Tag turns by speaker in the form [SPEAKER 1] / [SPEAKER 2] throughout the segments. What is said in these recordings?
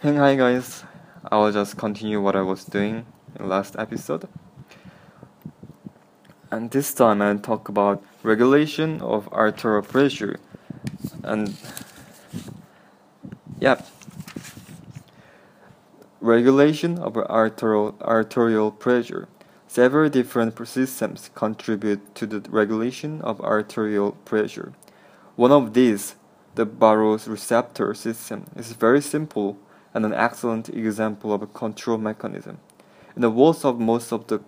[SPEAKER 1] Hey hi guys, I will just continue what I was doing in last episode. And this time I'll talk about regulation of arterial pressure. And yeah, regulation of arterial arterial pressure. Several different systems contribute to the regulation of arterial pressure. One of these, the baroreceptor system, is very simple and an excellent example of a control mechanism. In the walls of most of the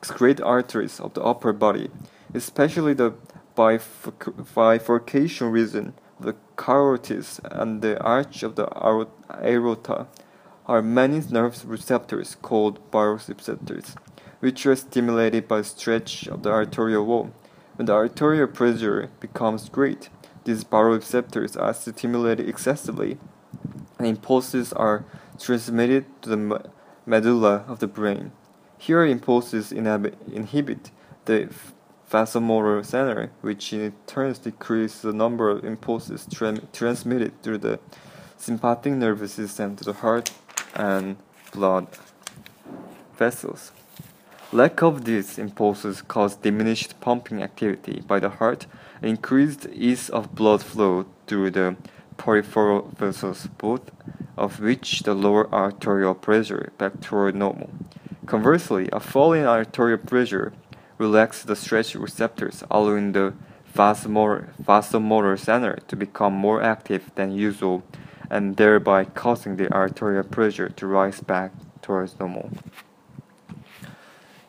[SPEAKER 1] great arteries of the upper body, especially the bifurcation region the carotids and the arch of the aorta, are many nerve receptors called baroreceptors, which are stimulated by stretch of the arterial wall. When the arterial pressure becomes great, these baroreceptors are stimulated excessively and impulses are transmitted to the medulla of the brain. Here, impulses inhibit the vasomotor center, which in turn decreases the number of impulses tra transmitted through the sympathetic nervous system to the heart and blood vessels. Lack of these impulses cause diminished pumping activity by the heart and increased ease of blood flow through the peripheral vessels, both of which the lower arterial pressure back toward normal. Conversely, a fall in arterial pressure relaxes the stretch receptors, allowing the vasomotor, center to become more active than usual and thereby causing the arterial pressure to rise back towards normal.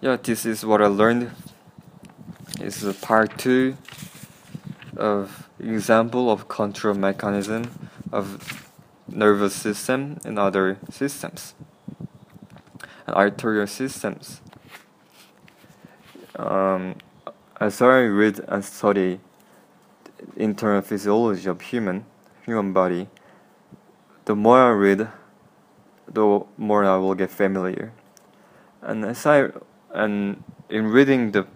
[SPEAKER 1] Yeah, this is what I learned. This is part two of example of control mechanism of nervous system and other systems and arterial systems. Um, as I read and study internal physiology of human human body, the more I read, the more I will get familiar. And as I and in reading the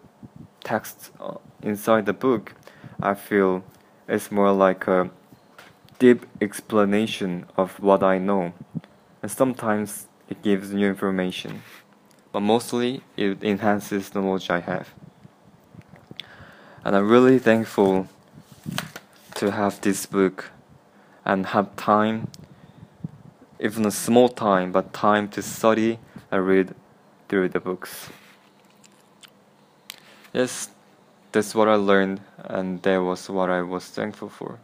[SPEAKER 1] text uh, inside the book, I feel it's more like a deep explanation of what I know, and sometimes it gives new information, but mostly it enhances the knowledge I have. And I'm really thankful to have this book and have time, even a small time, but time to study and read through the books. Yes, that's what I learned, and that was what I was thankful for.